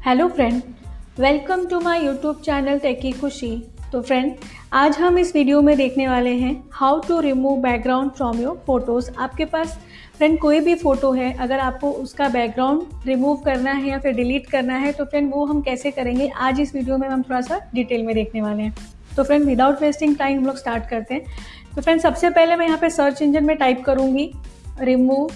Hello friend welcome to my YouTube channel techy Khushi तो friend आज हम इस वीडियो में देखने वाले हैं how to remove background from your photos आपके पास फ्रेंड कोई भी फ़ोटो है, अगर आपको उसका बैकग्राउंड रिमूव करना है या फिर डिलीट करना है तो फ्रेंड वो हम कैसे करेंगे, आज इस वीडियो में हम थोड़ा सा डिटेल में देखने वाले हैं। तो फ्रेंड विदाउट वेस्टिंग टाइम हम लोग स्टार्ट करते हैं। तो फ्रेंड सबसे पहले मैं यहाँ पे सर्च इंजन में टाइप करूँगी रिमूव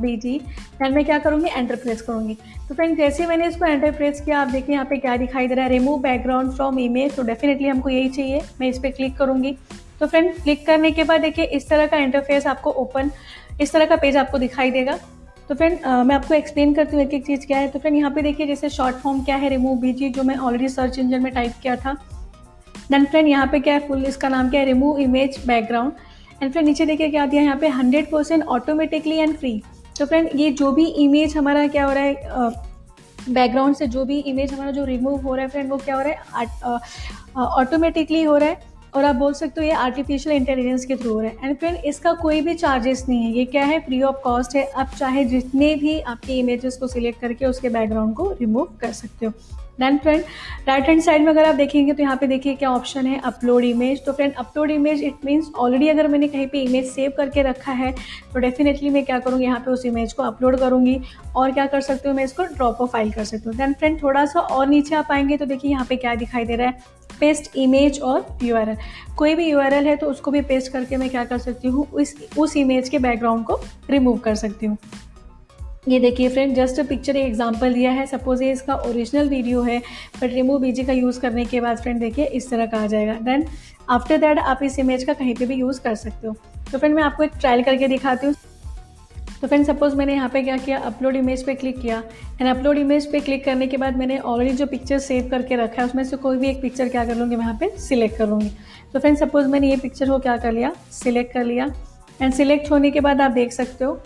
बी जी दैन मैं क्या करूँगी? एंटर प्रेस करूँगी। तो फ्रेंड जैसे मैंने इसको एंटर प्रेस किया, आप देखिए यहाँ पे क्या दिखाई दे रहा है। रिमूव बैकग्राउंड फ्रॉम इमेज तो डेफिनेटली हमको यही चाहिए। मैं इस पर क्लिक करूँगी। तो फ्रेंड क्लिक करने के बाद देखिए, इस तरह का इंटरफेस आपको ओपन इस तरह का पेज आपको दिखाई देगा। तो फ्रेंड मैं आपको एक्सप्लेन करती हूँ एक एक चीज़ क्या है। तो फ्रेंड यहाँ पे देखिए जैसे शॉर्ट फॉर्म क्या है रिमूव बीजी जो मैं ऑलरेडी सर्च इंजन में टाइप किया था। देन फ्रेंड यहाँ पे क्या है फुल इसका नाम क्या है remove image background and friend नीचे देखिए क्या दिया यहाँ पे hundred percent automatically and free तो फ्रेंड ये जो भी इमेज हमारा क्या हो रहा है बैकग्राउंड से जो भी इमेज हमारा जो रिमूव हो रहा है फ्रेंड वो क्या हो रहा है ऑटोमेटिकली हो रहा है और आप बोल सकते हो ये आर्टिफिशियल इंटेलिजेंस के थ्रू हो रहा है। एंड फ्रेंड इसका कोई भी चार्जेस नहीं है। ये क्या है? फ्री ऑफ़ कॉस्ट है। आप चाहे जितने भी आपके इमेजेस को सिलेक्ट करके उसके बैकग्राउंड को रिमूव कर सकते हो। Then friend right hand side में अगर आप देखेंगे तो यहाँ पे देखिए क्या ऑप्शन है अपलोड इमेज तो friend upload image it means already अगर मैंने कहीं पे इमेज सेव करके रखा है तो डेफिनेटली मैं क्या करूँगी, यहाँ पे उस इमेज को अपलोड करूँगी और क्या कर सकती हूँ, मैं इसको ड्रॉप ऑफ़ फ़ाइल कर सकती हूँ. देन फ्रेंड थोड़ा सा और नीचे आप आएँगे तो देखिए यहाँ पे क्या दिखाई दे रहा है पेस्ट इमेज और यूआरएल कोई भी यूआरएल है तो उसको भी पेस्ट करके मैं क्या कर सकती हूँ, उस उस इमेज के बैकग्राउंड को रिमूव कर सकती हूँ. ये देखिए फ्रेंड जस्ट पिक्चर एक एग्जांपल दिया है। सपोज़ ये इसका ओरिजिनल वीडियो है बट रिमूव बीजी का यूज़ करने के बाद फ्रेंड देखिए इस तरह का आ जाएगा। देन आफ्टर दैट आप इस इमेज का कहीं पे भी यूज़ कर सकते हो। तो फ्रेंड मैं आपको एक ट्रायल करके दिखाती हूँ। तो फ्रेंड सपोज़ मैंने यहाँ पे क्या किया? अपलोड इमेज पे क्लिक किया। एंड अपलोड इमेज पे क्लिक करने के बाद मैंने ऑलरेडी जो पिक्चर सेव करके रखा है, उसमें से कोई भी एक पिक्चर क्या कर लूँगी? मैं यहाँ पे सिलेक्ट कर लूँगी। तो फ्रेंड सपोज़ मैंने ये पिक्चर को क्या कर लिया? सिलेक्ट कर लिया। एंड सिलेक्ट होने के बाद आप देख सकते हो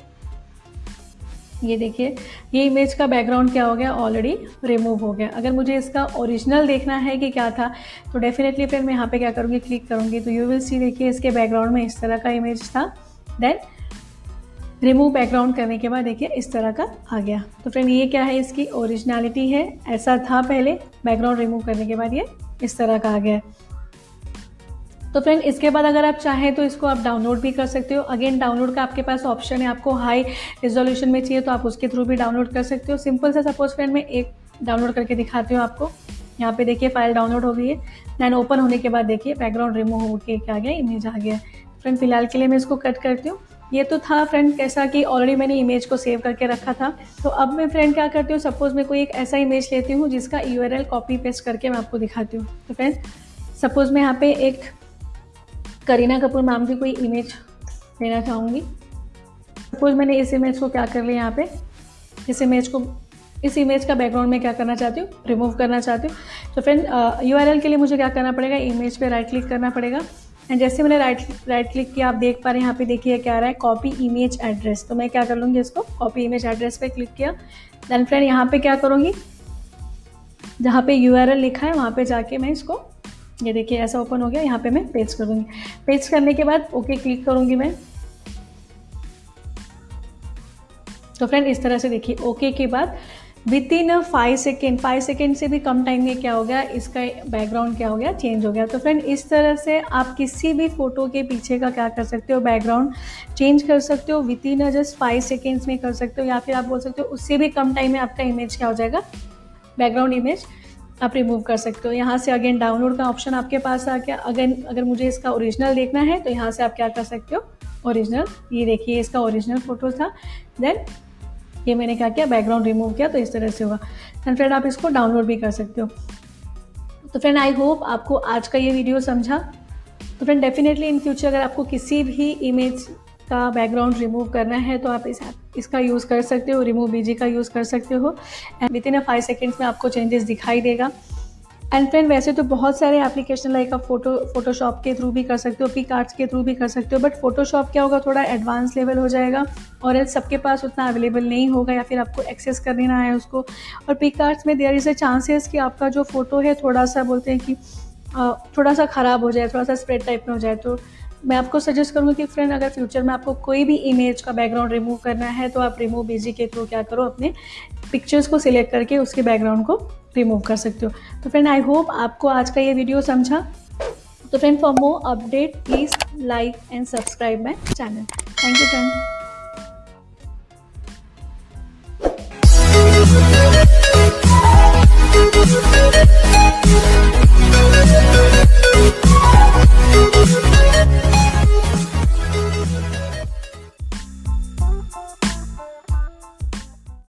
ये देखिए, ये इमेज का बैकग्राउंड क्या हो गया? ऑलरेडी रिमूव हो गया। अगर मुझे इसका ओरिजिनल देखना है कि क्या था तो डेफिनेटली फिर मैं यहाँ पे क्या करूँगी? क्लिक करूँगी। तो यू विल सी देखिए, इसके बैकग्राउंड में इस तरह का इमेज था। देन रिमूव बैकग्राउंड करने के बाद देखिए, इस तरह का आ गया। तो फ्रेंड ये क्या है इसकी ओरिजिनलिटी है? ऐसा था पहले बैकग्राउंड रिमूव करने के बाद ये इस तरह का आ गया। तो फ्रेंड इसके बाद अगर आप चाहें तो इसको आप डाउनलोड भी कर सकते हो। अगेन डाउनलोड का आपके पास ऑप्शन है, आपको हाई रिजोल्यूशन में चाहिए तो आप उसके थ्रू भी डाउनलोड कर सकते हो। सिंपल से सपोज़ फ्रेंड मैं एक डाउनलोड करके दिखाती हूँ आपको। यहाँ पे देखिए फ़ाइल डाउनलोड हो गई है। दैन ओपन होने के बाद देखिए बैकग्राउंड रिमूव होके क्या गया इमेज आ गया। फ्रेंड फ़िलहाल के लिए मैं इसको कट करती हूँ। ये तो था फ्रेंड कैसा कि ऑलरेडी मैंने इमेज को सेव करके रखा था। तो अब मैं फ्रेंड क्या करती हूँ सपोज़ मैं कोई एक ऐसा इमेज लेती हूँ जिसका यूआरएल कॉपी पेस्ट करके मैं आपको दिखाती हूँ। तो फ्रेंड सपोज़ मैं यहाँ पे एक करीना कपूर मैम की कोई इमेज लेना चाहूँगी। सपोज़ मैंने इस इमेज को क्या कर लिया यहाँ पे? इस इमेज को इस इमेज का बैकग्राउंड में क्या करना चाहती हूँ? रिमूव करना चाहती हूँ। तो फ्रेंड यू आर के लिए मुझे क्या करना पड़ेगा? इमेज पे राइट क्लिक करना पड़ेगा। एंड जैसे मैंने राइट राइट क्लिक किया, आप देख पा रहे हैं, यहाँ पे देखिए क्या रहा है कॉपी इमेज एड्रेस तो मैं क्या कर लूँगी इसको? कॉपी इमेज एड्रेस पे क्लिक किया। देन फ्रेंड यहाँ पे क्या करूँगी? जहाँ पे यू लिखा है, वहाँ पे जाके मैं इसको ये देखिए, ऐसा ओपन हो गया, यहाँ पे मैं पेज करूँगी पेज करने के बाद ओके क्लिक करूँगी मैं। तो फ्रेंड इस तरह से देखिए ओके के बाद within five second five second से भी कम टाइम में क्या हो गया? इसका बैकग्राउंड क्या हो गया? चेंज हो गया। तो फ्रेंड इस तरह से आप किसी भी फ़ोटो के पीछे का क्या कर सकते हो? बैकग्राउंड चेंज कर सकते हो within just five seconds में कर सकते हो, या फिर आप बोल सकते हो, उससे भी कम टाइम में आपका इमेज क्या हो जाएगा? बैकग्राउंड इमेज आप रिमूव कर सकते हो। यहाँ से अगेन डाउनलोड का ऑप्शन आपके पास आ गया। अगेन अगर मुझे इसका ओरिजिनल देखना है तो यहाँ से आप क्या कर सकते हो? ओरिजिनल ये देखिए, इसका ओरिजिनल फ़ोटो था। देन ये मैंने क्या किया? बैकग्राउंड रिमूव किया तो इस तरह से होगा एंड फ्रेंड आप इसको डाउनलोड भी कर सकते हो। तो फ्रेंड आई होप आपको आज का ये वीडियो समझा। तो फ्रेंड डेफिनेटली इन फ्यूचर अगर आपको किसी भी इमेज का बैकग्राउंड रिमूव करना है तो आप इस इसका यूज़ कर सकते हो रिमूव बीजी का यूज़ कर सकते हो। And within a five seconds में आपको चेंजेस दिखाई देगा। एंड फ्रेंड वैसे तो बहुत सारे एप्लीकेशन लाइक आप फ़ोटो फोटोशॉप के थ्रू भी कर सकते हो पिक आर्ट्स के थ्रू भी कर सकते हो बट फोटोशॉप क्या होगा? थोड़ा एडवांस लेवल हो जाएगा, और एल्स सबके पास उतना अवेलेबल नहीं होगा, या फिर आपको एक्सेस कर लेना है उसको। और पिक आर्ट्स में देयर इज़ अ चांसेस कि आपका जो फ़ोटो है, थोड़ा सा बोलते हैं कि थोड़ा सा ख़राब हो जाए, थोड़ा सा स्प्रेड टाइप में हो जाए तो मैं आपको सजेस्ट करूँगी कि फ्रेंड अगर फ्यूचर में आपको कोई भी इमेज का बैकग्राउंड रिमूव करना है तो आप रिमूव बेजी के थ्रू क्या करो, अपने पिक्चर्स को सिलेक्ट करके उसके बैकग्राउंड को रिमूव कर सकते हो। तो फ्रेंड आई होप आपको आज का ये वीडियो समझा। तो friend for more update please like and subscribe my channel thank you friend